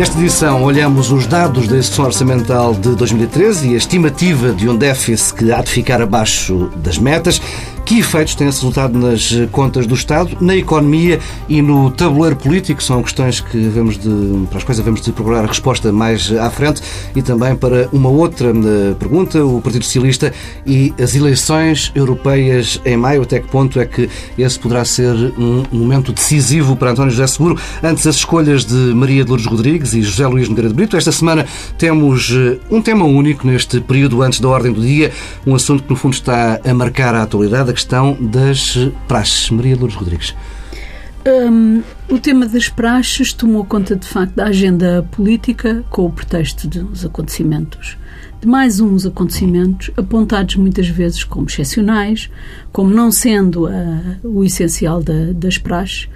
Nesta edição, olhamos os dados da execução orçamental de 2013 e a estimativa de um déficit que há de ficar abaixo das metas. Que efeitos tem esse resultado nas contas do Estado, na economia e no tabuleiro político? São questões que devemos de, para as quais devemos de procurar a resposta mais à frente. E também para uma outra eh, pergunta, o Partido Socialista e as eleições europeias em maio. Até que ponto é que esse poderá ser um momento decisivo para António José Seguro? Antes, as escolhas de Maria de Lourdes Rodrigues e José Luís Nogueira de Brito. Esta semana temos eh, um tema único neste período antes da ordem do dia, um assunto que no fundo está a marcar a atualidade, questão das praxes. Maria Lourdes Rodrigues. Um, o tema das praxes tomou conta, de facto, da agenda política com o pretexto dos acontecimentos. De mais uns acontecimentos apontados muitas vezes como excepcionais, como não sendo uh, o essencial da, das praxes,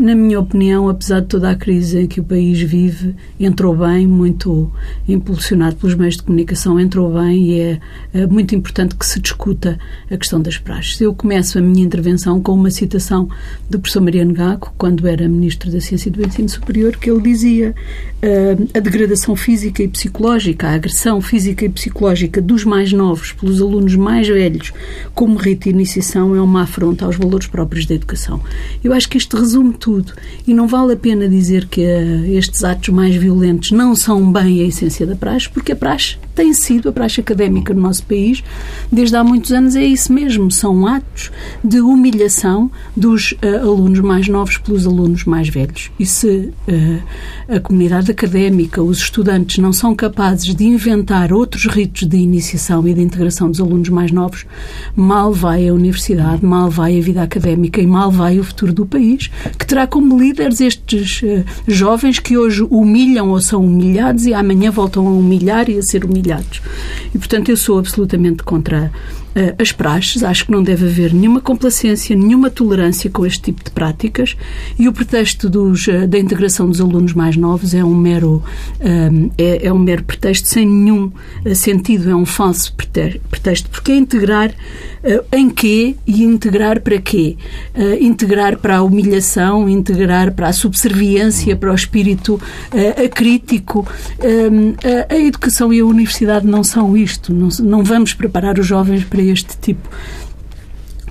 na minha opinião, apesar de toda a crise em que o país vive, entrou bem, muito impulsionado pelos meios de comunicação, entrou bem e é, é muito importante que se discuta a questão das praxes. Eu começo a minha intervenção com uma citação do professor Mariano Gago, quando era Ministro da Ciência e do Ensino Superior, que ele dizia uh, a degradação física e psicológica, a agressão física e psicológica dos mais novos pelos alunos mais velhos como rito de iniciação é uma afronta aos valores próprios da educação. Eu acho que isto resume tudo. E não vale a pena dizer que uh, estes atos mais violentos não são bem a essência da praxe, porque a praxe tem sido, a praxe académica no nosso país, desde há muitos anos, é isso mesmo. São atos de humilhação dos uh, alunos mais novos pelos alunos mais velhos. E se uh, a comunidade académica, os estudantes, não são capazes de inventar outros ritos de iniciação e de integração dos alunos mais novos, mal vai a universidade, mal vai a vida académica e mal vai o futuro do país, que terá como líderes estes uh, jovens que hoje humilham ou são humilhados e amanhã voltam a humilhar e a ser humilhados. E, portanto, eu sou absolutamente contra as praxes. Acho que não deve haver nenhuma complacência, nenhuma tolerância com este tipo de práticas e o pretexto dos, uh, da integração dos alunos mais novos é um mero, é, é, um mero pretexto sem nenhum sentido, é um falso pretexto, porque é integrar em quê e integrar para quê? integrar para a humilhação, integrar para a subserviência, para o espírito acrítico. A, a, educação e a universidade não são isto. Não, não vamos preparar os jovens para este tipo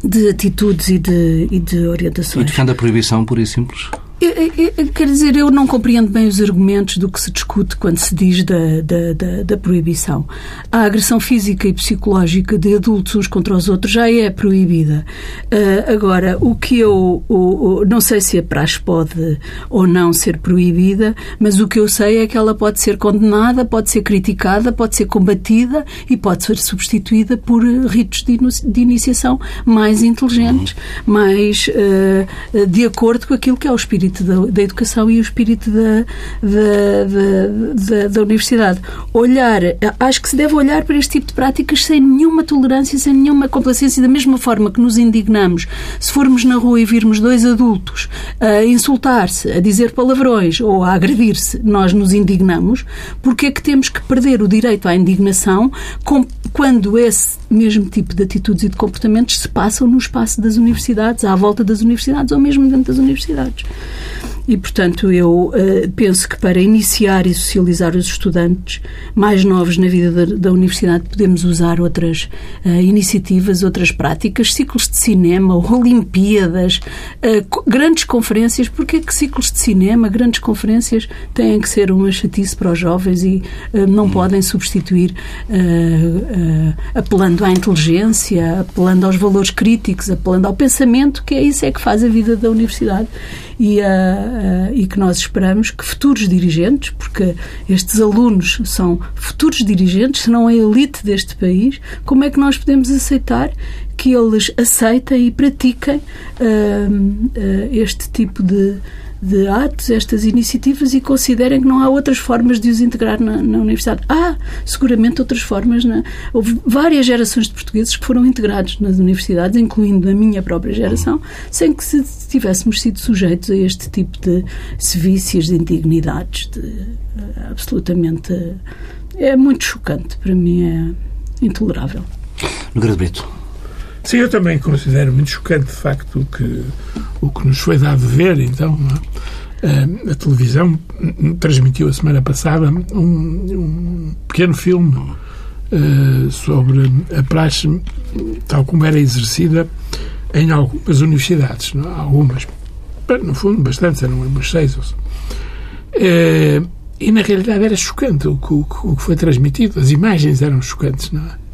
de atitudes e de, e de orientações. E defende a proibição, por e simples? Quer dizer, eu não compreendo bem os argumentos do que se discute quando se diz da, da, da, da, proibição. A agressão física e psicológica de adultos uns contra os outros já é proibida. Uh, agora, o que eu o, o, não sei se a praxe pode ou não ser proibida, mas o que eu sei é que ela pode ser condenada, pode ser criticada, pode ser combatida e pode ser substituída por ritos de, de iniciação mais inteligentes, mais uh, de acordo com aquilo que é o espírito espírito da, da educação e o espírito da, da, da, da, universidade. Olhar, acho que se deve olhar para este tipo de práticas sem nenhuma tolerância, sem nenhuma complacência, da mesma forma que nos indignamos se formos na rua e virmos dois adultos a insultar-se, a dizer palavrões ou a agredir-se, nós nos indignamos, porque é que temos que perder o direito à indignação quando esse mesmo tipo de atitudes e de comportamentos se passam no espaço das universidades, à volta das universidades ou mesmo dentro das universidades. E, portanto, eu uh, penso que para iniciar e socializar os estudantes mais novos na vida da, da universidade podemos usar outras uh, iniciativas, outras práticas, ciclos de cinema, Olimpíadas, uh, grandes conferências. Porquê que ciclos de cinema, grandes conferências têm que ser uma chatice para os jovens e não podem substituir apelando à inteligência, apelando aos valores críticos, apelando ao pensamento, que é isso é que faz a vida da universidade e, uh, e que nós esperamos que futuros dirigentes, porque estes alunos são futuros dirigentes, serão a elite deste país, como é que nós podemos aceitar que eles aceitem e pratiquem uh, este tipo de de atos, estas iniciativas e considerem que não há outras formas de os integrar na, na universidade. Há, seguramente, outras formas. Na, houve várias gerações de portugueses que foram integrados nas universidades, incluindo a minha própria geração, sem que se tivéssemos sido sujeitos a este tipo de sevícias, de indignidades, de, uh, absolutamente. é muito chocante. Para mim é intolerável. Nogueira Brito. Sim, eu também considero muito chocante, de facto, que, o que nos foi dado ver, então, a, a televisão transmitiu a semana passada um, um pequeno filme uh, sobre a praxe tal como era exercida em algumas universidades, não? algumas, no fundo, bastantes, eram umas seis ou uh, E, na realidade, era chocante o que, o que foi transmitido. As imagens eram chocantes, não é?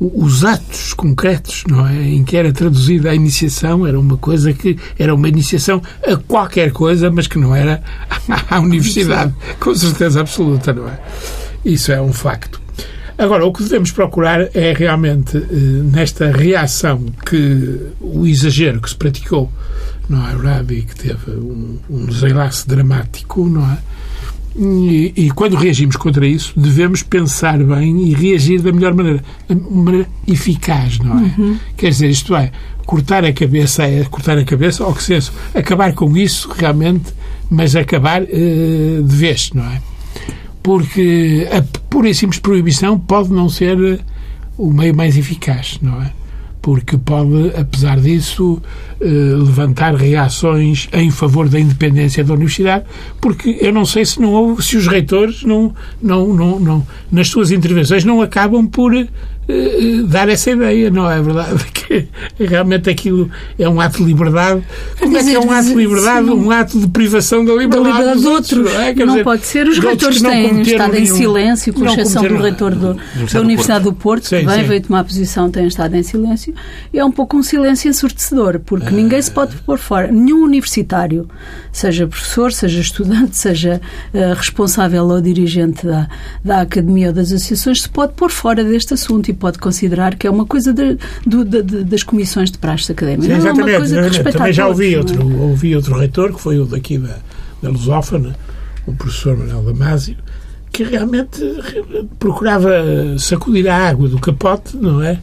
Os atos concretos, não é, em que era traduzida a iniciação, era uma coisa que era uma iniciação a qualquer coisa, mas que não era à universidade, com certeza absoluta, não é? Isso é um facto. Agora, o que devemos procurar é realmente, eh, nesta reação que o exagero que se praticou, não é verdade, e que teve um, um desenlace dramático, não é? E, e, quando reagimos contra isso, devemos pensar bem e reagir da melhor maneira, da maneira eficaz, não é? Uhum. Quer dizer, isto é, cortar a cabeça é cortar a cabeça, ou que seja, acabar com isso realmente, mas acabar uh, de vez, não é? Porque a pura e simples proibição pode não ser o meio mais eficaz, não é? Porque pode, apesar disso, eh, levantar reações em favor da independência da universidade, porque eu não sei se não se os reitores não, não, não, não nas suas intervenções não acabam por dar essa ideia, não é verdade? Que realmente aquilo é um ato de liberdade. Como é que é um ato de liberdade? Um ato de privação da liberdade, da liberdade dos outros. outros. Não, é? não dizer, pode ser. Os reitores têm estado nenhum, em silêncio, com exceção do reitor do, da Universidade do Porto, sim, que bem sim. veio tomar posição, tem estado em silêncio. É um pouco um silêncio ensurdecedor, porque ah. ninguém se pode pôr fora. Nenhum universitário, seja professor, seja estudante, seja uh, responsável ou dirigente da, da academia ou das associações, se pode pôr fora deste assunto pode considerar que é uma coisa de, de, de, das comissões de praxe académica. Sim, exatamente. É uma coisa que Também já ouvi, todos, outro, é? ouvi outro reitor, que foi o daqui da, da Lusófona, o professor Manuel Damasio, que realmente procurava sacudir a água do capote, não é?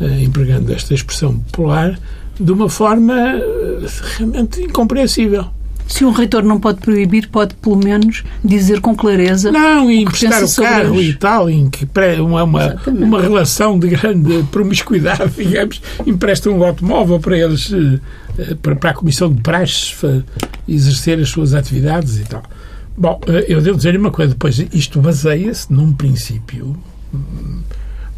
Eh, empregando esta expressão popular, de uma forma eh, realmente incompreensível. Se um reitor não pode proibir, pode pelo menos dizer com clareza. Não, e emprestar o carro e tal, em que uma, uma, uma relação de grande promiscuidade, digamos, empresta um automóvel para eles, eh, para, para a Comissão de Praxes exercer as suas atividades e tal. Bom, eh, eu devo dizer uma coisa, depois isto baseia-se num princípio, um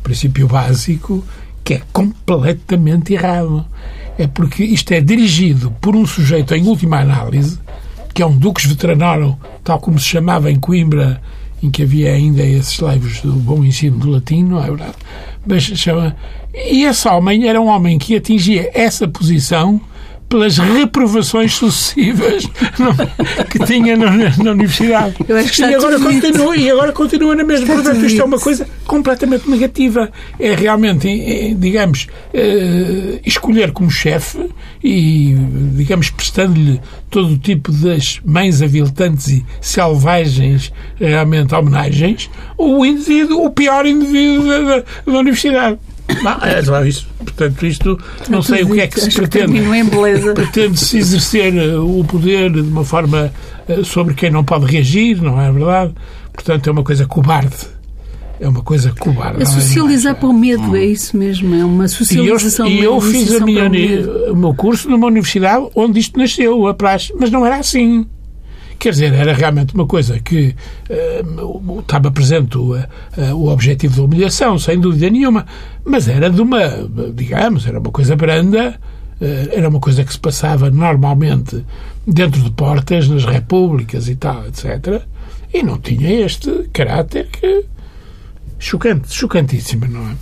princípio básico, que é completamente errado é porque isto é dirigido por um sujeito em última análise, que é um Dux Veteranaro, tal como se chamava em Coimbra, em que havia ainda esses livros do bom ensino do latim, não é verdade? Mas chama... E esse homem era um homem que atingia essa posição pelas reprovações sucessivas que tinha na, na universidade. e, agora continua, e agora continua na mesma. Portanto, isto é uma coisa completamente negativa. É realmente, digamos, é, escolher como chefe e, digamos, prestando-lhe todo o tipo das mães aviltantes e selvagens, realmente, homenagens, o indivíduo, o pior indivíduo da, da, da universidade. Não, é só isso. Portanto, isto não sei o que é que se pretende. Pretende-se exercer eh, o poder de uma forma eh, sobre quem não pode reagir, não é verdade? Portanto, é uma coisa cobarde. É uma coisa cobarde. É socializar por medo, é isso mesmo. É uma socialização E eu, e eu fiz minha, o meu curso numa universidade onde isto nasceu, a praxe, mas não era assim. Quer dizer, era realmente uma coisa que uh, estava presente o, uh, o objetivo da humilhação, sem dúvida nenhuma, mas era de uma, digamos, era uma coisa branda, uh, era uma coisa que se passava normalmente dentro de portas, nas repúblicas e tal, etc. E não tinha este caráter que. chocante, chocantíssimo, não é?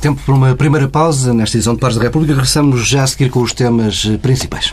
Tempo para uma primeira pausa nesta edição de Pares da República. Regressamos já a seguir com os temas principais.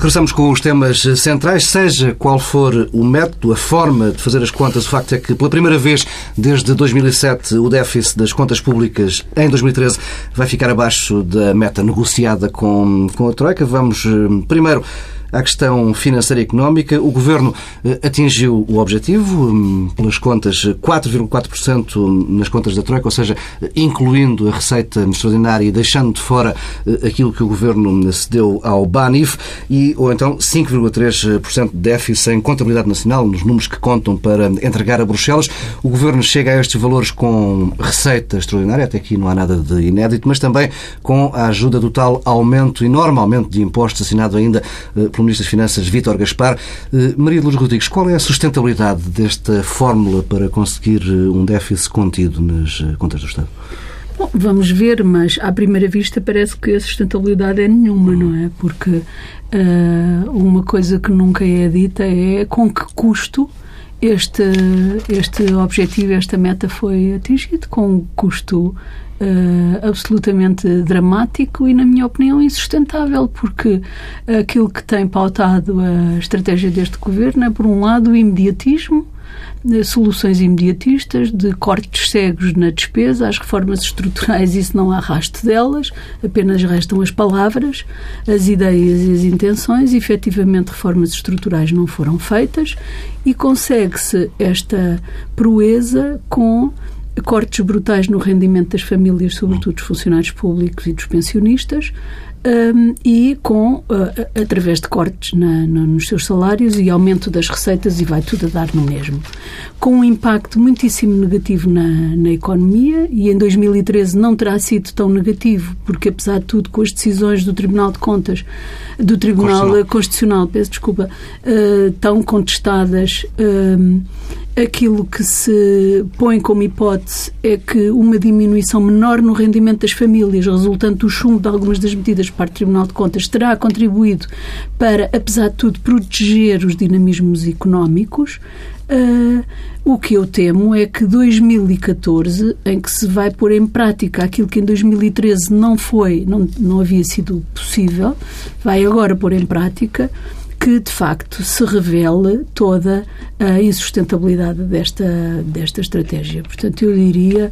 Regressamos com os temas centrais, seja qual for o método, a forma de fazer as contas, o facto é que pela primeira vez desde 2007 o déficit das contas públicas em 2013 vai ficar abaixo da meta negociada com, com a Troika. Vamos eh, primeiro à questão financeira e económica. O Governo eh, atingiu o objetivo, hum, pelas contas, 4,4% nas contas da Troika, ou seja, incluindo a receita extraordinária e deixando de fora eh, aquilo que o Governo cedeu ao BANIF, e, ou então 5,3% de déficit em contabilidade nacional, nos números que contam para entregar a Bruxelas. O Governo chega a estes valores com receita extraordinária, até aqui não há nada de inédito, mas também com a ajuda do tal aumento, enorme aumento de impostos assinado ainda eh, pelo Ministro das Finanças, Vítor Gaspar. Eh, Maria Luz Rodrigues, qual é a sustentabilidade desta fórmula para conseguir eh, um déficit contido nas contas do Estado? Bom, vamos ver, mas à primeira vista parece que a sustentabilidade é nenhuma, não é? Porque uh, uma coisa que nunca é dita é com que custo este, este objetivo, esta meta foi atingido, com custo uh, absolutamente dramático e, na minha opinião, insustentável, porque aquilo que tem pautado a estratégia deste governo é, por um lado, o imediatismo, soluções imediatistas, de cortes cegos na despesa, as reformas estruturais, isso não há rasto delas, apenas restam as palavras, as ideias e as intenções. Efetivamente, reformas estruturais não foram feitas e consegue-se esta proeza com cortes brutais no rendimento das famílias, sobretudo dos funcionários públicos e dos pensionistas, um, e com uh, através de cortes na, nos seus salários e aumento das receitas e vai tudo a dar no mesmo. Com um impacto muitíssimo negativo na, na economia e em 2013 não terá sido tão negativo porque apesar de tudo com as decisões do Tribunal de Contas do Tribunal Constitucional, Constitucional peço desculpa, uh, tão contestadas uh, aquilo que se põe como hipótese é que uma diminuição menor no rendimento das famílias, resultante do chumbo de algumas das medidas por parte do Tribunal de Contas, terá contribuído para, apesar de tudo, proteger os dinamismos económicos. Uh, o que eu temo é que 2014, em que se vai pôr em prática aquilo que em 2013 não foi, não, não havia sido possível, vai agora pôr em prática que de facto se revele toda a insustentabilidade desta, desta estratégia. Portanto, eu diria,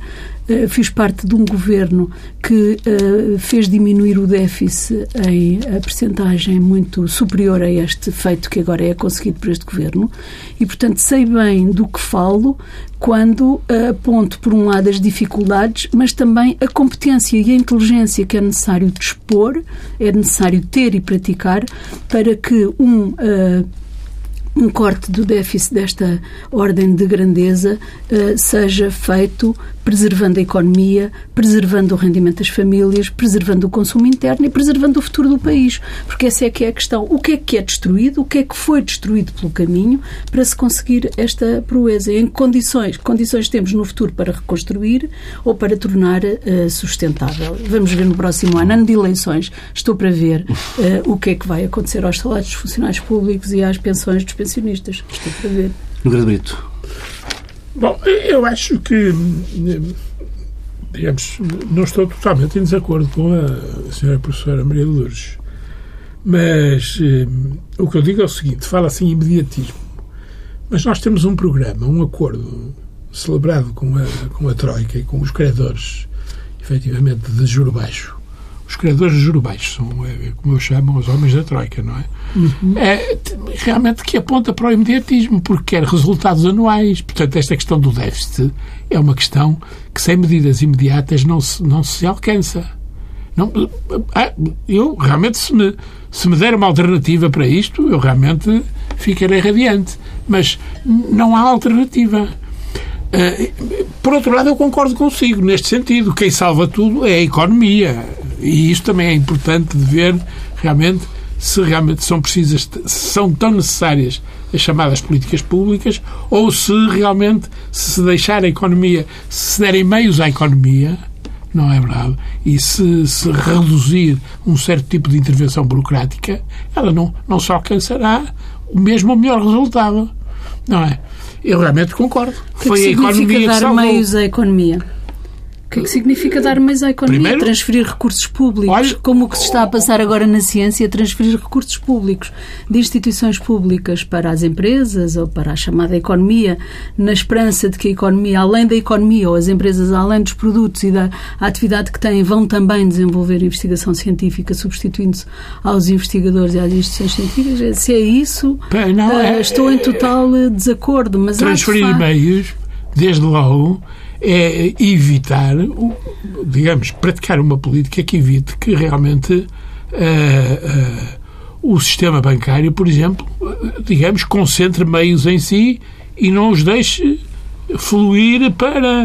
fiz parte de um governo que uh, fez diminuir o déficit em a percentagem muito superior a este feito que agora é conseguido por este governo. E, portanto, sei bem do que falo quando uh, aponto, por um lado, as dificuldades, mas também a competência e a inteligência que é necessário dispor, é necessário ter e praticar para que um um corte do déficit desta ordem de grandeza uh, seja feito preservando a economia, preservando o rendimento das famílias, preservando o consumo interno e preservando o futuro do país. Porque essa é que é a questão. O que é que é destruído? O que é que foi destruído pelo caminho para se conseguir esta proeza? Em condições, condições temos no futuro para reconstruir ou para tornar uh, sustentável? Vamos ver no próximo ano, ano de eleições, estou para ver uh, o que é que vai acontecer aos salários dos funcionários públicos e às pensões dos pensionistas. Estou para ver. No Grande Brito. Bom, eu acho que, digamos, não estou totalmente em desacordo com a senhora professora Maria de Lourdes, mas eh, o que eu digo é o seguinte, fala assim imediatismo, mas nós temos um programa, um acordo celebrado com a, com a Troika e com os credores, efetivamente, de juro baixo, os criadores de juros baixos, são, é, como eu chamo, os homens da Troika, não é? Uhum. É realmente que aponta para o imediatismo, porque quer resultados anuais. Portanto, esta questão do déficit é uma questão que sem medidas imediatas não se, não se alcança. Não, ah, eu realmente, se me, se me der uma alternativa para isto, eu realmente ficarei radiante. Mas não há alternativa. Uh, por outro lado, eu concordo consigo neste sentido. Quem salva tudo é a economia. E isto também é importante de ver realmente se realmente são precisas, se são tão necessárias as chamadas políticas públicas ou se realmente se deixar a economia, se derem meios à economia, não é verdade? E se, se reduzir um certo tipo de intervenção burocrática, ela não, não só alcançará o mesmo ou melhor resultado. Não é? Eu realmente concordo. Que Foi que a economia dar que salvou. meios à economia? O que é que significa dar mais à economia? Primeiro, transferir recursos públicos, olha, como o que se está a passar agora na ciência, transferir recursos públicos de instituições públicas para as empresas ou para a chamada economia, na esperança de que a economia, além da economia, ou as empresas, além dos produtos e da atividade que têm, vão também desenvolver investigação científica, substituindo-se aos investigadores e às instituições científicas. Se é isso, não, é, estou em total desacordo. Mas transferir meios, desde logo é evitar, digamos, praticar uma política que evite que realmente uh, uh, o sistema bancário, por exemplo, digamos, concentre meios em si e não os deixe fluir para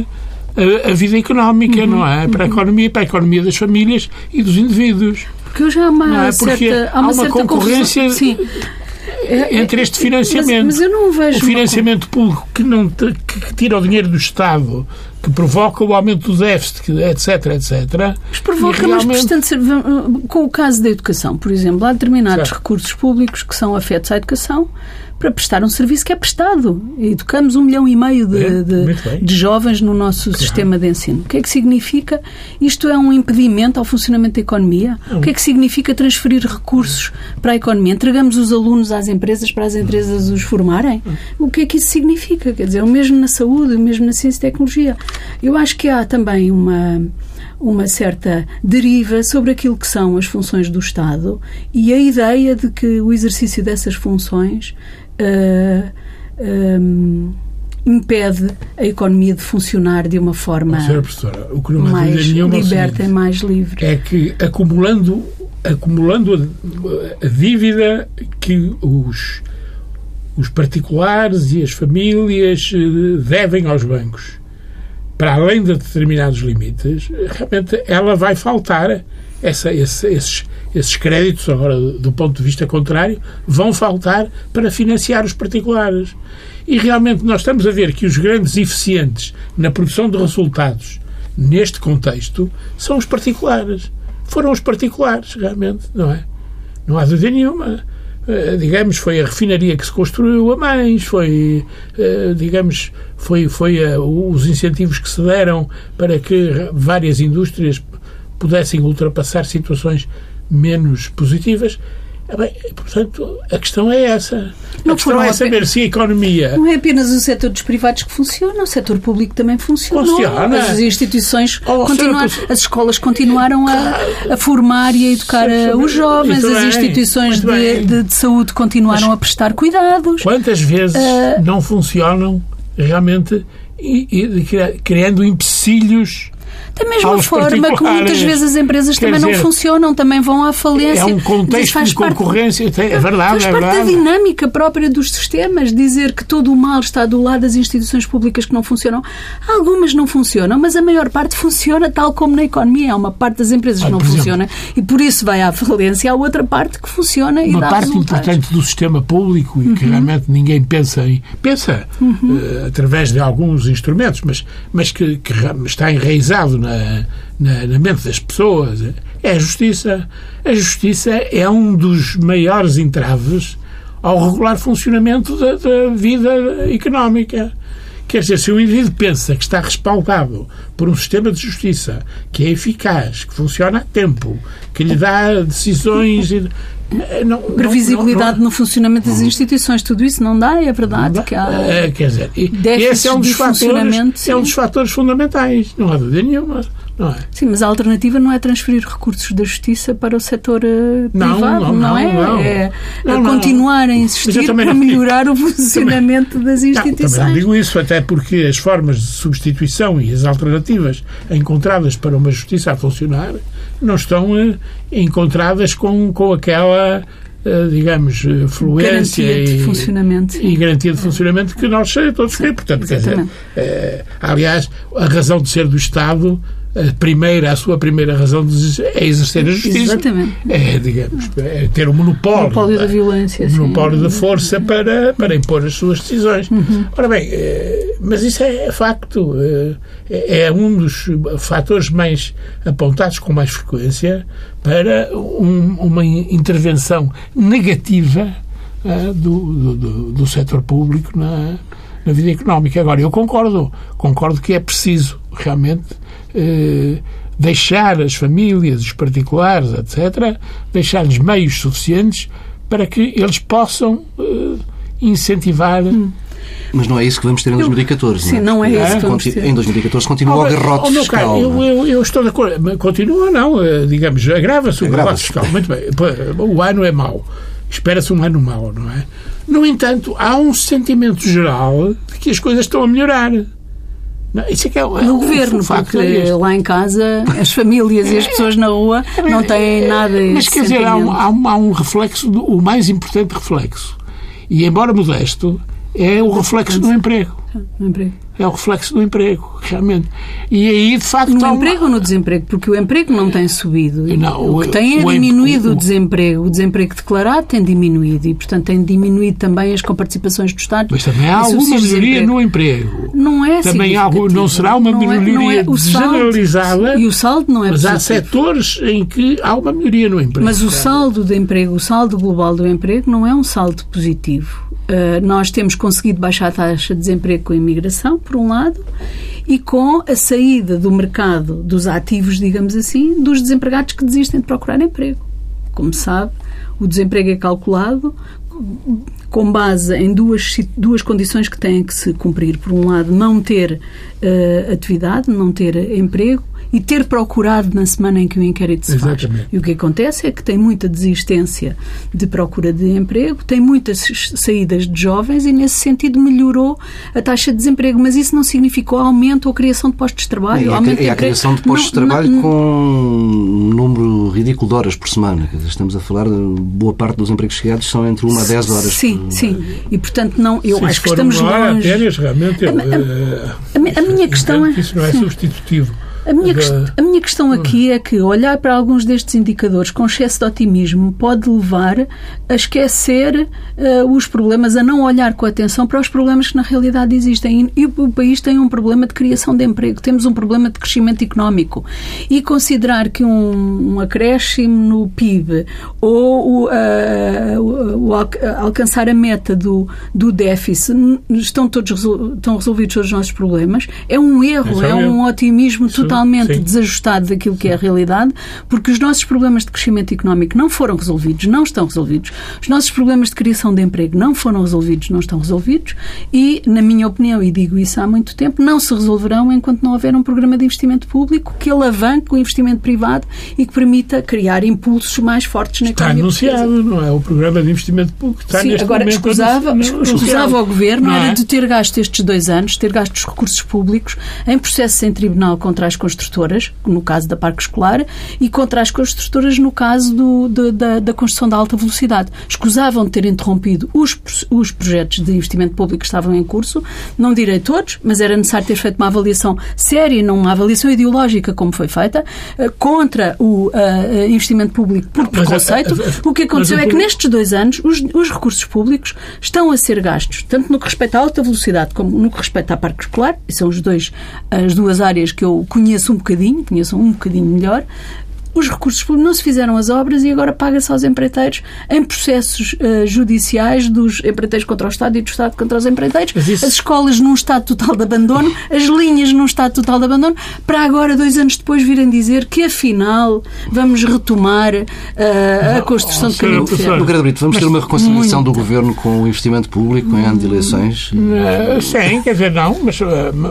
a, a vida económica, uhum, não é? Para a uhum. economia, para a economia das famílias e dos indivíduos. Porque hoje há uma, é? certa, há uma, há uma concorrência. Sim entre este financiamento. Mas, mas, eu não vejo. O financiamento público que, não, que tira o dinheiro do Estado, que provoca o aumento do déficit, etc, etc. Mas provoca, realmente... mas portanto, com o caso da educação, por exemplo, há determinados certo. recursos públicos que são afetos à educação para prestar um serviço que é prestado. Educamos um milhão e meio de, é, de, de jovens no nosso claro. sistema de ensino. O que é que significa? Isto é um impedimento ao funcionamento da economia? O que é que significa transferir recursos para a economia? Entregamos os alunos às empresas para as empresas os formarem? O que é que isso significa? Quer dizer, o mesmo na saúde, o mesmo na ciência e tecnologia. Eu acho que há também uma uma certa deriva sobre aquilo que são as funções do Estado e a ideia de que o exercício dessas funções uh, um, impede a economia de funcionar de uma forma professora, o que não mais liberta e mais livre. É que acumulando, acumulando a, a dívida que os, os particulares e as famílias eh, devem aos bancos, para além de determinados limites, realmente ela vai faltar essa, esse, esses, esses créditos, agora do ponto de vista contrário, vão faltar para financiar os particulares. E realmente nós estamos a ver que os grandes eficientes na produção de resultados neste contexto são os particulares. Foram os particulares, realmente, não é? Não há dúvida nenhuma. Uh, digamos, foi a refinaria que se construiu a mães, foi, uh, digamos, foi, foi uh, os incentivos que se deram para que várias indústrias pudessem ultrapassar situações menos positivas. Bem, portanto, a questão é essa. Não a questão é saber se a economia. Não é apenas o setor dos privados que funciona, o setor público também funciona. Funciona. As instituições oh, continuaram, as escolas continuaram a, a formar e a educar os jovens, as instituições de, de, de, saúde continuaram Mas, a prestar cuidados. Quantas vezes uh, não funcionam realmente e, e, criando empecilhos da mesma forma que muitas vezes as empresas também dizer, não funcionam, também vão à falência. É um contexto de concorrência, parte, é verdade. Faz é parte verdade. da dinâmica própria dos sistemas, dizer que todo o mal está do lado das instituições públicas que não funcionam. Algumas não funcionam, mas a maior parte funciona tal como na economia. Há uma parte das empresas que não funciona e por isso vai à falência. Há outra parte que funciona e uma dá parte resultados. importante do sistema público e que uhum. realmente ninguém pensa em pensa uhum. uh, através de alguns instrumentos, mas mas que, que está enraizado na, na, na, mente das pessoas é a justiça. A justiça é um dos maiores entraves ao regular funcionamento da, da vida económica. Quer dizer, se o indivíduo pensa que está respaldado por um sistema de justiça que é eficaz, que funciona a tempo, que lhe dá decisões. Eh, não, Previsibilidade não, não, no funcionamento das instituições, tudo isso não dá, é verdade dá, que há. É, quer dizer, esse é um, dos fatores, é um dos fatores fundamentais, não há dúvida nenhuma. Não é? Sim, mas a alternativa não é transferir recursos da justiça para o setor não, privado, não, não, é? Não. É, continuar a insistir para melhorar o funcionamento também, das instituições. Não, também digo isso, até porque as formas de substituição e as alternativas encontradas para uma justiça a funcionar não estão uh, encontradas com, com aquela uh, digamos, fluência garantia de e, funcionamento. e garantia de funcionamento que nós todos queremos. Portanto, dizer, aliás, a razão de ser do Estado a primeira, a sua primeira razão é exercer a justiça. Exatamente. É, digamos, é ter o monopólio. O monopólio da violência. O monopólio sim. da força para, para impor as suas decisões. Uhum. Ora bem, eh, mas isso é facto. Eh, é um dos fatores mais apontados com mais frequência para um, uma intervenção negativa uh, do, do, do, do setor público na na vida económica. Agora, eu concordo, concordo que é preciso realmente eh, deixar as famílias, os particulares, etc., deixar-lhes meios suficientes para que eles possam eh, incentivar. Hum. Mas não é isso que vamos ter em 2014. Sim, não é, não é isso que vamos ter. Em 2014 continua oh, o garrote oh, fiscal. eu, é? eu, eu, estou de acordo. Continua, não. Eh, digamos, agrava-se o agrava garrote fiscal. Muito bem. O ano é mau. Espera-se um ano mau, não é? No entanto, há um sentimento geral de que as coisas estão a melhorar. Não, isso é que é, no é, governo, um porque é lá em casa as famílias e as pessoas na rua não têm nada. Mas quer dizer, há um, há um, há um reflexo, o mais importante reflexo. E embora modesto, é o reflexo do emprego. Do emprego é o reflexo do emprego, realmente. E aí, de facto. No emprego ou no desemprego? Porque o emprego não tem subido. Não, o, que tem é o, diminuído o, o, desemprego. O desemprego declarado tem diminuído e, portanto, tem diminuído também as comparticipações do Estado. Mas também há alguma melhoria no emprego. Não é Também há, não será uma não melhoria é, não é, generalizada. E o saldo não é Mas positivo. há setores em que há uma melhoria no emprego. Mas o saldo de emprego, o saldo global do emprego, não é um saldo positivo. Uh, nós temos conseguido baixar a taxa de desemprego com a imigração, por um lado, e com a saída do mercado dos ativos, digamos assim, dos desempregados que desistem de procurar emprego. Como sabe, o desemprego é calculado com base em duas, duas condições que têm que se cumprir. Por um lado, não ter uh, atividade, não ter emprego, e ter procurado na semana em que o inquérito se Exatamente. faz. E o que acontece é que tem muita desistência de procura de emprego, tem muitas saídas de jovens e, nesse sentido, melhorou a taxa de desemprego. Mas isso não significou aumento ou criação de postos de trabalho. É, aumento é a criação de postos não, de trabalho não, com um número ridículo de horas por semana. Estamos a falar de boa parte dos empregos chegados são entre uma a 10 horas. Sim, por... sim. E, portanto, não, eu Se acho que estamos longe. Apenas, realmente, a, a, a, a minha questão é. Isso não é substitutivo. A minha, a minha questão aqui é que olhar para alguns destes indicadores com excesso de otimismo pode levar a esquecer uh, os problemas, a não olhar com atenção para os problemas que na realidade existem. E, o país tem um problema de criação de emprego, temos um problema de crescimento económico. E considerar que um, um acréscimo no PIB ou uh, o, o, alcançar a meta do, do déficit estão todos estão resolvidos todos os nossos problemas é um erro, é, é um otimismo total totalmente Sim. desajustado daquilo que é a realidade, porque os nossos problemas de crescimento económico não foram resolvidos, não estão resolvidos. Os nossos problemas de criação de emprego não foram resolvidos, não estão resolvidos e, na minha opinião, e digo isso há muito tempo, não se resolverão enquanto não houver um programa de investimento público que alavanque o investimento privado e que permita criar impulsos mais fortes na está economia Está anunciado, não é? O programa de investimento público está Sim, neste agora momento escusava, escusava ao Governo é? era de ter gasto estes dois anos, ter gasto os recursos públicos em processos em tribunal contra as construtoras, no caso da Parque Escolar, e contra as construtoras no caso do, de, da, da construção da alta velocidade. Escusavam de ter interrompido os, os projetos de investimento público que estavam em curso, não direi todos, mas era necessário ter feito uma avaliação séria, não uma avaliação ideológica como foi feita, eh, contra o uh, investimento público por preconceito. o que aconteceu é que nestes dois anos os, os recursos públicos estão a ser gastos, tanto no que respeita à alta velocidade como no que respeita à Parque Escolar, são os dois, as duas áreas que eu conheço conheço um bocadinho, conheço um bocadinho melhor, os recursos públicos não se fizeram as obras e agora paga-se aos empreiteiros em processos uh, judiciais dos empreiteiros contra o Estado e do Estado contra os empreiteiros, isso... as escolas num estado total de abandono, as linhas num estado total de abandono, para agora, dois anos depois, virem dizer que afinal vamos retomar uh, a construção de caminho de ferro. Brito, vamos ter uma reconciliação do Governo com o investimento público em ano de eleições? Uh, sim, quer dizer, não, mas,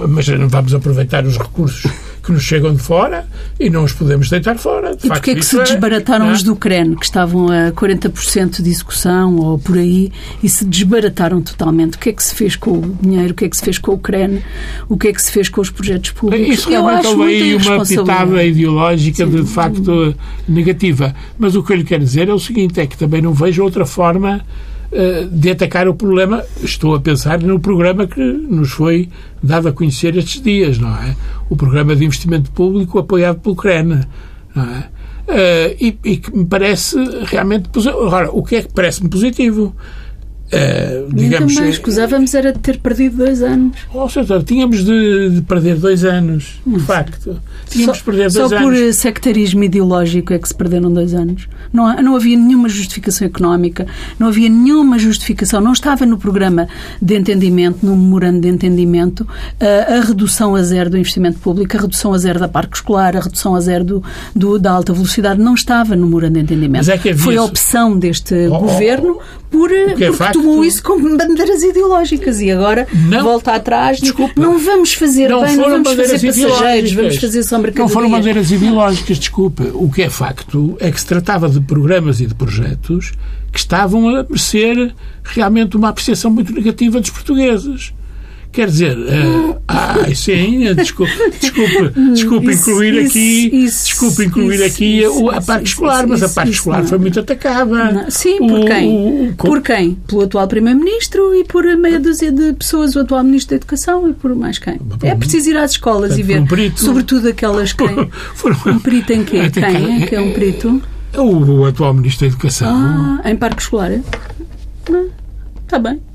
mas vamos aproveitar os recursos que nos chegam de fora e não os podemos deitar fora. De e porquê é que se desbarataram é? os do Ucrânia, que estavam a 40% de execução ou por aí, e se desbarataram totalmente? O que é que se fez com o dinheiro? O que é que se fez com a Ucrânia? O que é que se fez com os projetos públicos? Isso realmente houve aí uma pitada ideológica de, de facto negativa. Mas o que eu lhe quero dizer é o seguinte, é que também não vejo outra forma de atacar o problema. Estou a pensar no programa que nos foi dado a conhecer estes dias, não é? O programa de investimento público apoiado pelo CREN, não é? Uh, e, e, que me parece realmente. Agora, o que é que parece-me positivo? Uh, digamos, também escusávamos era de ter perdido dois anos. Ou seja, tínhamos de, de perder dois anos, de facto. Tínhamos só, de perder dois só anos. por eh, sectarismo ideológico é que se perderam dois anos. Não, não havia nenhuma justificação económica, não havia nenhuma justificação, não estava no programa de entendimento, no memorando de entendimento, a, eh, a redução a zero do investimento público, a redução a zero da parque escolar, a redução a zero do, do da alta velocidade, não estava no memorando de entendimento. É Foi a opção deste oh, oh governo por, é porque tomou isso como bandeiras ideológicas e agora não, volta atrás. Desculpa, não vamos fazer não bem, não vamos fazer passageiros, vamos fazer só mercadorias. Não foram bandeiras ideológicas, desculpa. O que é facto é que se tratava de programas e de projetos que estavam a merecer realmente uma apreciação muito negativa dos portugueses. Quer dizer, uh, ah, sim, desculpe, desculpe, desculpe isso, incluir isso, aqui, isso, desculpe incluir aqui a parte escolar, mas a parte escolar foi muito atacada. Não. Sim, por o, quem? O, por quem? Pelo atual Primeiro-Ministro e por meia dúzia de pessoas, o atual Ministro da Educação e por mais quem? É preciso ir às escolas e ver, um perito, sobretudo aquelas quem? um perito em quê? Quem é que é um perito? O, o atual Ministro da Educação. Ah, em parque escolar? Está bem.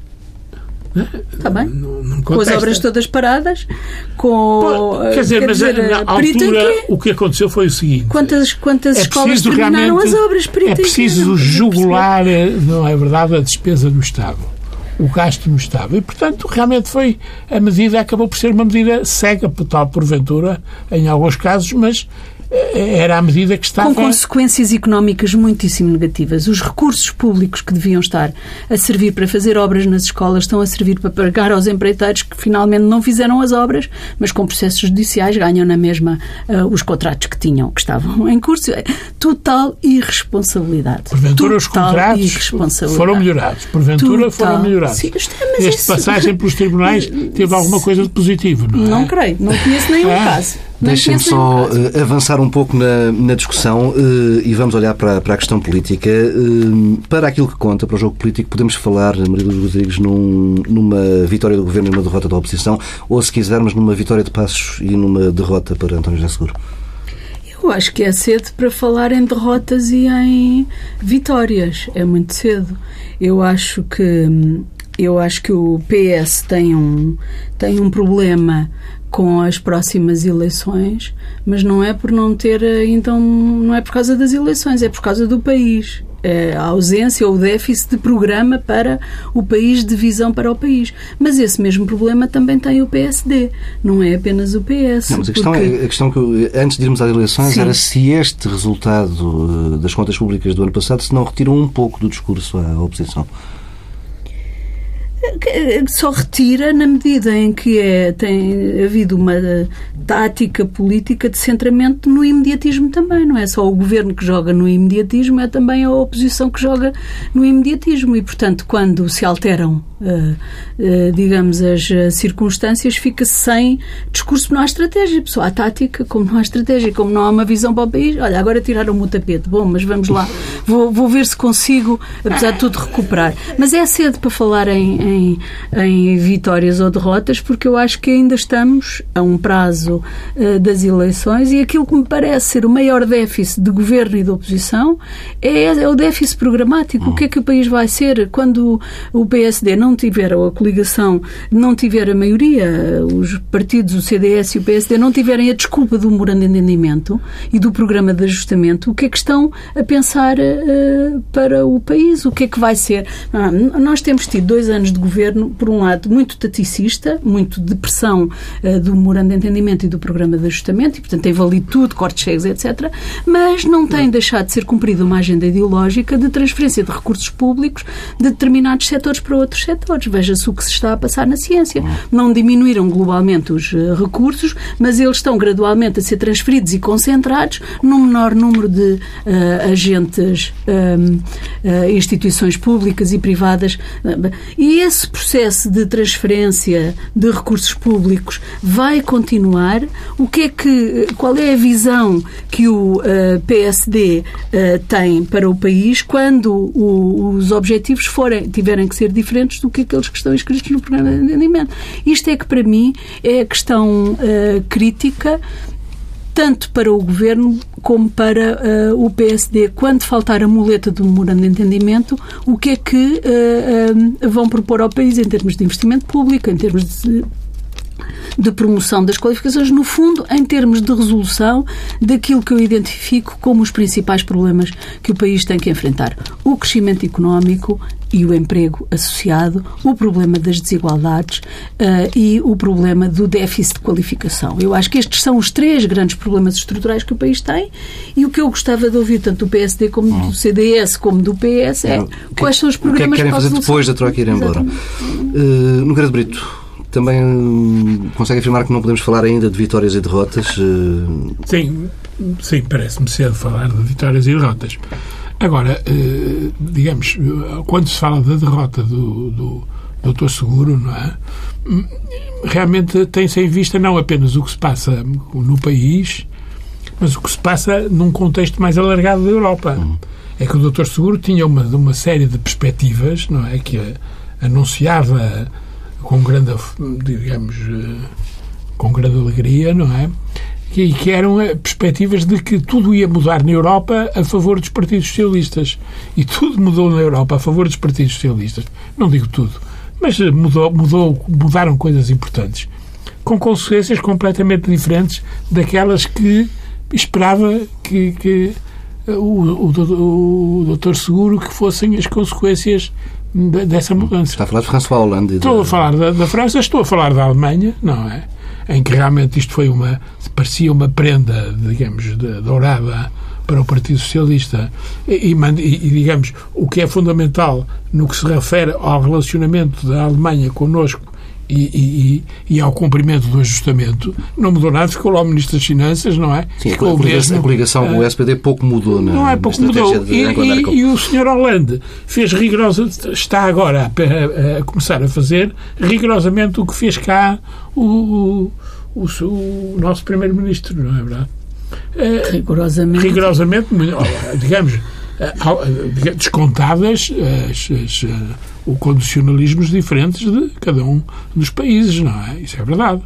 Está bem. Não, com as obras todas paradas, com. quer dizer, quer mas dizer, na altura o que aconteceu foi o seguinte: quantas, quantas é escolas terminaram as obras? É preciso jugular, não é verdade, a despesa do Estado o gasto no Estado. E, portanto, realmente foi a medida, acabou por ser uma medida cega, tal porventura, em alguns casos, mas era a medida que estava. Com consequências económicas muitíssimo negativas. Os recursos públicos que deviam estar a servir para fazer obras nas escolas estão a servir para pagar aos empreiteiros que finalmente não fizeram as obras, mas com processos judiciais ganham na mesma uh, os contratos que tinham, que estavam em curso. Total irresponsabilidade. Porventura, os contratos foram melhorados. Porventura, Total. foram melhorados. Sim, Esta isso... passagem pelos tribunais teve alguma coisa de positivo, não é? Não creio. Não conheço nenhum ah. caso. Deixem-me só uh, avançar um pouco na, na discussão uh, e vamos olhar para, para a questão política. Uh, para aquilo que conta, para o jogo político, podemos falar, Maria Luz Rodrigues, num, numa vitória do Governo e numa derrota da oposição, ou, se quisermos, numa vitória de Passos e numa derrota para António José Seguro? Eu acho que é cedo para falar em derrotas e em vitórias. É muito cedo. Eu acho que eu acho que o PS tem um, tem um problema com as próximas eleições, mas não é por não ter, então, não é por causa das eleições, é por causa do país. É a ausência ou o déficit de programa para o país, de visão para o país. Mas esse mesmo problema também tem o PSD, não é apenas o PS. Não, mas a questão, porque... é, a questão que, antes de irmos às eleições, Sim. era se este resultado eh, das contas públicas do ano passado se não retirou um pouco do discurso à oposição só retira na medida em que é, tem havido uma tática política de centramento no imediatismo também. Não é só o governo que joga no imediatismo, é também a oposição que joga no imediatismo. E, portanto, quando se alteram, uh, uh, digamos, as circunstâncias, fica-se sem discurso, não há estratégia. Só há tática, como não há estratégia, como não há uma visão para o país. Olha, agora tiraram-me o tapete. Bom, mas vamos lá. Vou, vou ver se consigo, apesar de tudo, recuperar. Mas é cedo para falar em em, em vitórias ou derrotas, porque eu acho que ainda estamos a um prazo uh, das eleições e aquilo que me parece ser o maior déficit de governo e de oposição é, é o déficit programático. O que é que o país vai ser quando o PSD não tiver, ou a coligação não tiver a maioria, os partidos, o CDS e o PSD, não tiverem a desculpa do memorando de entendimento e do programa de ajustamento, o que é que estão a pensar uh, para o país? O que é que vai ser? Ah, nós temos tido dois anos de governo, por um lado, muito taticista, muito de pressão uh, do memorando de entendimento e do programa de ajustamento, e, portanto, tem valido tudo, cortes cheios, etc., mas não tem deixado de ser cumprida uma agenda ideológica de transferência de recursos públicos de determinados setores para outros setores. Veja-se o que se está a passar na ciência. Não diminuíram globalmente os uh, recursos, mas eles estão gradualmente a ser transferidos e concentrados num menor número de uh, agentes, instituições públicas e privadas. E esse processo de transferência de recursos públicos vai continuar? O que é que, qual é a visão que o eh, PSD eh, tem para o país quando os objetivos forem, tiverem que ser diferentes do que aqueles que estão escritos no programa de entendimento? Isto é que, para mim, é a questão uh, crítica tanto para o governo como para uh, o PSD, quando faltar a muleta do memorando de entendimento, o que é que uh, vão propor ao país em termos de investimento público, em termos de de promoção das qualificações, no fundo, em termos de resolução daquilo que eu identifico como os principais problemas que o país tem que enfrentar. O crescimento económico e o emprego associado, o problema das desigualdades uh, e o problema do déficit de qualificação. Eu acho que estes são os três grandes problemas estruturais que o país tem e o que eu gostava de ouvir tanto do PSD como do hum. CDS como do PS é, é quais são os problemas o que, é que querem fazer depois da troca ir embora. Uh, Nogueira de Brito, também hum, consegue afirmar que não podemos falar ainda de vitórias e derrotas? Eh, sim, sim parece-me cedo falar de vitórias e derrotas. Agora, eh, digamos, quando se fala da derrota do, do doutor Seguro, não é? Hum, realmente tem-se em vista não apenas o que se passa no país, mas o que se passa num contexto mais alargado da Europa. Uhum. É que o doutor Seguro tinha uma, uma série de perspectivas, não é? Que anunciava com grande, digamos, eh, com grande alegria, não é? Que, que eram eh, perspectivas de que tudo ia mudar na Europa a favor dos partidos socialistas. E tudo mudou na Europa a favor dos partidos socialistas. Não digo tudo, mas eh, mudou, mudou, mudaram coisas importantes. Com consequências completamente diferentes daquelas que esperava que, que o, o, o doutor Seguro que fossem as consequências dessa mudança. Está a falar de François Hollande. Estou a falar da, da, França, estou a falar da Alemanha, não é? Em que realmente isto foi uma. parecia uma prenda, digamos, de, dourada para o Partido Socialista. E, e, e, digamos, o que é fundamental no que se refere ao relacionamento da Alemanha connosco e, e, e, ao cumprimento do ajustamento, não mudou nada, ficou lá o Ministro das Finanças, não é? Sim, ficou a, coligação, mesmo, a coligação com o SPD pouco mudou na, Não é, pouco mudou. De, e, e, o Sr. Hollande fez rigorosa, está agora a, a, começar a fazer rigorosamente o que fez cá o, o, o, o nosso Primeiro-Ministro, não é verdade? Eh, rigorosamente. Rigorosamente, digamos, eh, eh, descontadas as, as o condicionalismos diferentes de cada um dos países, não é? Isso é verdade.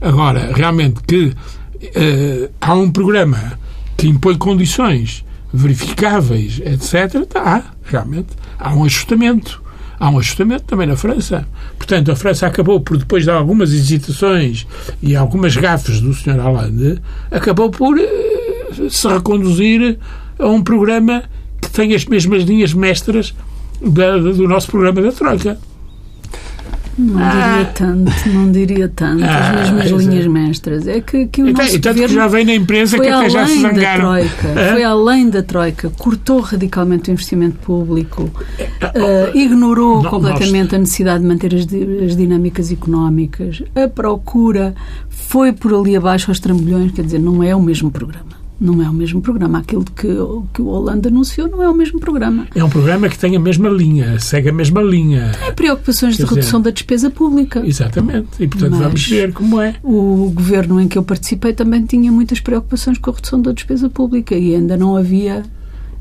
Agora, realmente que uh, há um programa que impõe condições verificáveis, etc., há, realmente, há um ajustamento. Há um ajustamento também na França. Portanto, a França acabou por, depois de algumas hesitações e algumas gafes do Sr. Hollande, acabou por uh, se reconduzir a um programa que tem as mesmas linhas mestras da, do nosso programa da Troika. Não diria ah. tanto, não diria tanto. Ah, as mesmas linhas é. mestras. É que, que o então, nosso tanto que já vem na imprensa que até já se zangaram. Da troika, ah? Foi além da Troika, cortou radicalmente o investimento público, uh, ignorou não, completamente nós... a necessidade de manter as, as dinâmicas económicas, a procura foi por ali abaixo aos trambolhões, quer dizer, não é o mesmo programa. Não é o mesmo programa. Aquilo que, que o Holanda anunciou não é o mesmo programa. É um programa que tem a mesma linha, segue a mesma linha. Tem preocupações Quer de redução dizer, da despesa pública. Exatamente. E, portanto, Mas vamos ver como é. O governo em que eu participei também tinha muitas preocupações com a redução da despesa pública e ainda não havia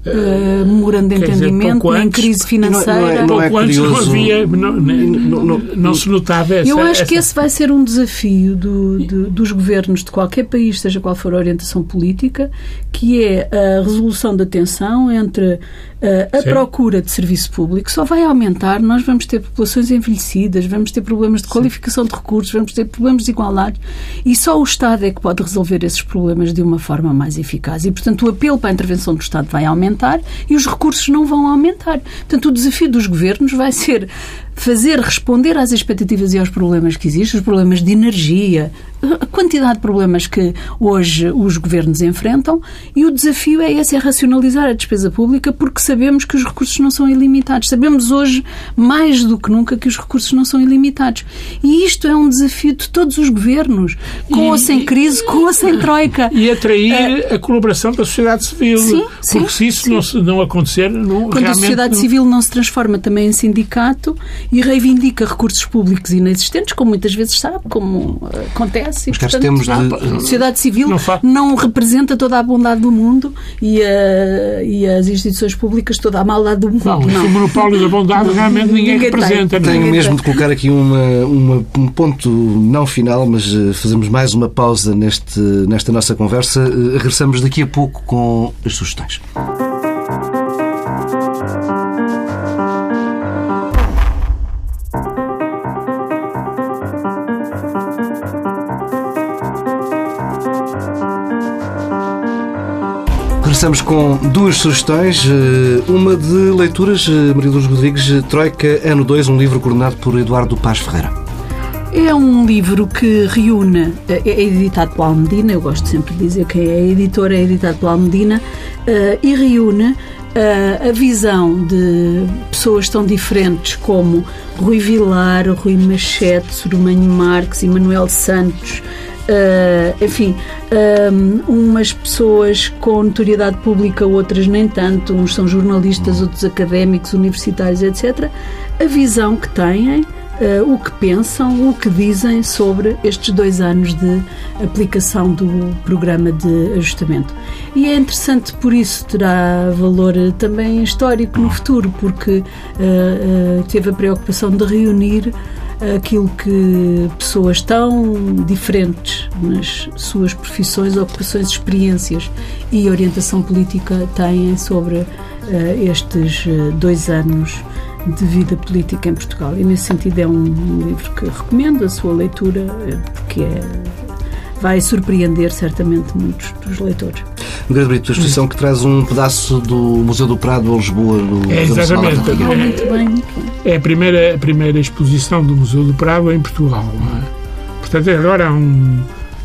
uh, memorando de entendimento, dizer, nem crise financeira. Não, não é, não é, antes não havia, não, não, não, se notava essa... Eu acho essa... que esse vai ser um desafio do, do, dos governos de qualquer país, seja qual for a orientação política, que é a resolução da tensão entre a Sim. procura de serviço público só vai aumentar. Nós vamos ter populações envelhecidas, vamos ter problemas de qualificação Sim. de recursos, vamos ter problemas de igualdade e só o Estado é que pode resolver esses problemas de uma forma mais eficaz. E, portanto, o apelo para a intervenção do Estado vai aumentar e os recursos não vão aumentar. Portanto, o desafio dos governos vai ser fazer responder às expectativas e aos problemas que existem, os problemas de energia, a quantidade de problemas que hoje os governos enfrentam e o desafio é esse, é racionalizar a despesa pública porque sabemos que os recursos não são ilimitados. Sabemos hoje, mais do que nunca, que os recursos não são ilimitados. E isto é um desafio de todos os governos, com e, ou sem crise, com ou sem troika. E atrair é, a colaboração da sociedade civil. Sim, sim, porque se isso sim. Não, se, não acontecer... Não, Quando a sociedade civil não se transforma também em sindicato e reivindica recursos públicos inexistentes, como muitas vezes sabe, como acontece. E, portanto, temos de... A sociedade civil não, não, representa toda a bondade do mundo e, a, e as instituições públicas toda a maldade do mundo. Não, não. o monopólio da bondade realmente ninguém, Ninguém tem. representa. não é? Tenho mesmo de colocar aqui uma, uma- um ponto não final, mas eh, fazemos mais uma pausa neste, nesta nossa conversa. Eh, Regressamos daqui a pouco com as sugestões. Regressamos com duas sugestões. eh, Uma de leituras, eh, Maria Luz Rodrigues, eh, Troika, ano 2, um livro coordenado por Eduardo Paz Ferreira. É um livro que reúne, é editado pela Almedina, eu gosto sempre de dizer que é editor, é editado pela Almedina, e reúne a visão de pessoas tão diferentes como Rui Vilar, Rui Machete, Surumanho Marques, Emanuel Santos, eh, enfim, eh, umas pessoas com notoriedade pública, outras nem tanto, uns são jornalistas, outros académicos, universitários, etc. A visão que têm eh, o que pensam, o que dizem sobre estes dois anos de aplicação do programa de ajustamento. E é interessante, por isso terá valor também histórico no futuro, porque eh, teve a preocupação de reunir aquilo que pessoas tão diferentes nas suas profissões, ocupações, experiências e orientação política têm sobre eh, estes eh, dois anos de vida política em Portugal. E nesse sentido é um livro que recomendo a sua leitura, eh, porque é, vai surpreender certamente muitos dos leitores. Margarida Brito, a exposição que traz um pedaço do Museu do Prado a Lisboa. No É, exatamente. Ah, muito bem, muito bem. É a primeira, a primeira exposição do Museu do Prado em Portugal. É? Portanto, agora há um,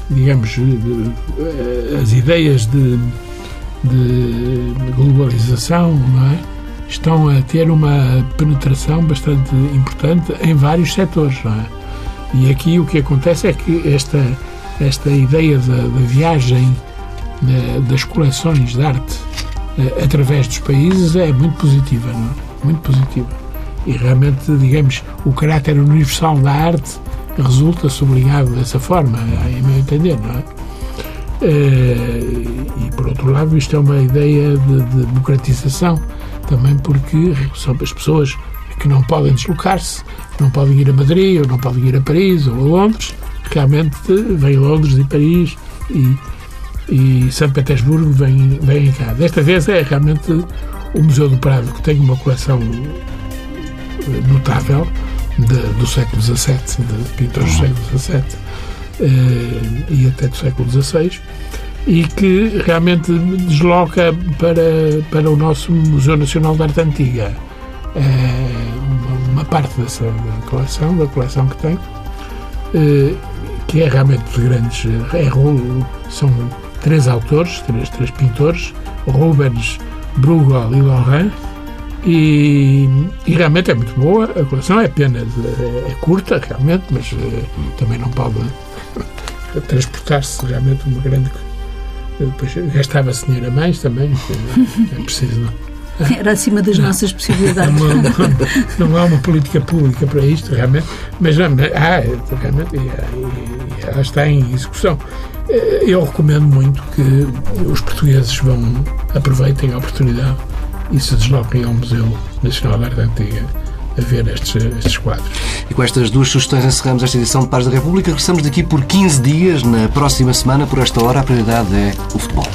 digamos, eh, as ideias de, de globalização é? estão a ter uma penetração bastante importante em vários setores. É? E aqui o que acontece é que esta, esta ideia da, da viagem da- das coleções de arte eh, através dos países é muito positiva, é? Muito positiva. E realmente, digamos, o caráter universal da arte resulta sublinhado dessa forma, em meu entender, não é? Eh, E, por outro lado, isto é uma ideia de, de democratização, também porque são as pessoas que não podem deslocar-se, não podem ir a Madrid, ou não podem ir a Paris, ou a Londres, realmente vêm Londres e Paris e, e São Petersburgo vêm, vêm cá. Desta vez é realmente o Museu do Prado, que tem uma coleção notável de- do século XVII, de pintores do século XVII eh, e até do século XVI, e que realmente desloca para, para o nosso Museu Nacional de Arte Antiga eh, uma, parte dessa coleção, da coleção que tem, eh, que é realmente de grandes. É, são três autores, três, três pintores, Rubens, Bruegel e Lorrain, e, e realmente é muito boa. A coleção é apenas é, é curta, realmente, mas eh, também não pode transportar-se realmente uma grande. Depois gastava-se dinheiro a mais também, é, é preciso. Não? Era acima das nossas Não, possibilidades. não, não há uma política pública para isto, realmente, mas não, há, realmente, e, ela está em execução. Eh, Eu recomendo muito que os portugueses vão aproveitem a oportunidade e se desloquem ao Museu Nacional de Arte Antiga a ver estes, estes quadros. E com estas duas sugestões encerramos esta edição de Paz da República. Regressamos daqui por 15 dias. Na próxima semana, por esta hora, a prioridade é o futebol.